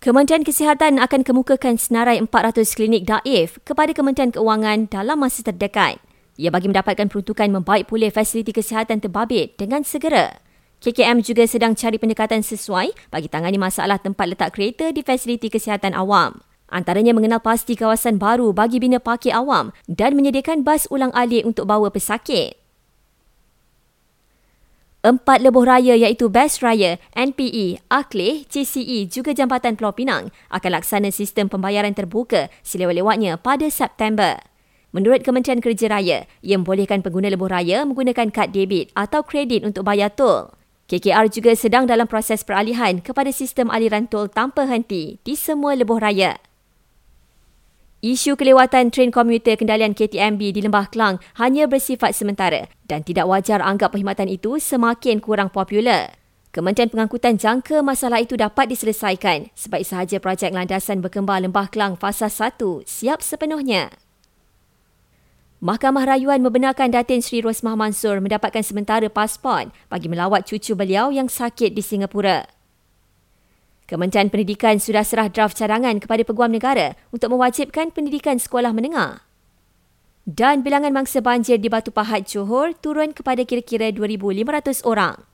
Kementerian Kesihatan akan kemukakan senarai 400 klinik daif kepada Kementerian Keuangan dalam masa terdekat. Ia bagi mendapatkan peruntukan membaik pulih fasiliti kesihatan terbabit dengan segera. KKM juga sedang cari pendekatan sesuai bagi tangani masalah tempat letak kereta di fasiliti kesihatan awam. Antaranya mengenal pasti kawasan baru bagi bina parkir awam dan menyediakan bas ulang alik untuk bawa pesakit. Empat lebuh raya iaitu Best Raya, NPE, Akleh, CCE juga Jambatan Pulau Pinang akan laksana sistem pembayaran terbuka selewat-lewatnya pada September. Menurut Kementerian Kerja Raya, ia membolehkan pengguna lebuh raya menggunakan kad debit atau kredit untuk bayar tol. KKR juga sedang dalam proses peralihan kepada sistem aliran tol tanpa henti di semua lebuh raya. Isu kelewatan train komuter kendalian KTMB di Lembah Kelang hanya bersifat sementara dan tidak wajar anggap perkhidmatan itu semakin kurang popular. Kementerian Pengangkutan jangka masalah itu dapat diselesaikan sebaik sahaja projek landasan berkembar Lembah Kelang fasa 1 siap sepenuhnya. Mahkamah Rayuan membenarkan Datin Sri Rosmah Mansur mendapatkan sementara pasport bagi melawat cucu beliau yang sakit di Singapura. Kementerian Pendidikan sudah serah draft cadangan kepada Peguam Negara untuk mewajibkan pendidikan sekolah menengah. Dan bilangan mangsa banjir di Batu Pahat Johor turun kepada kira-kira 2,500 orang.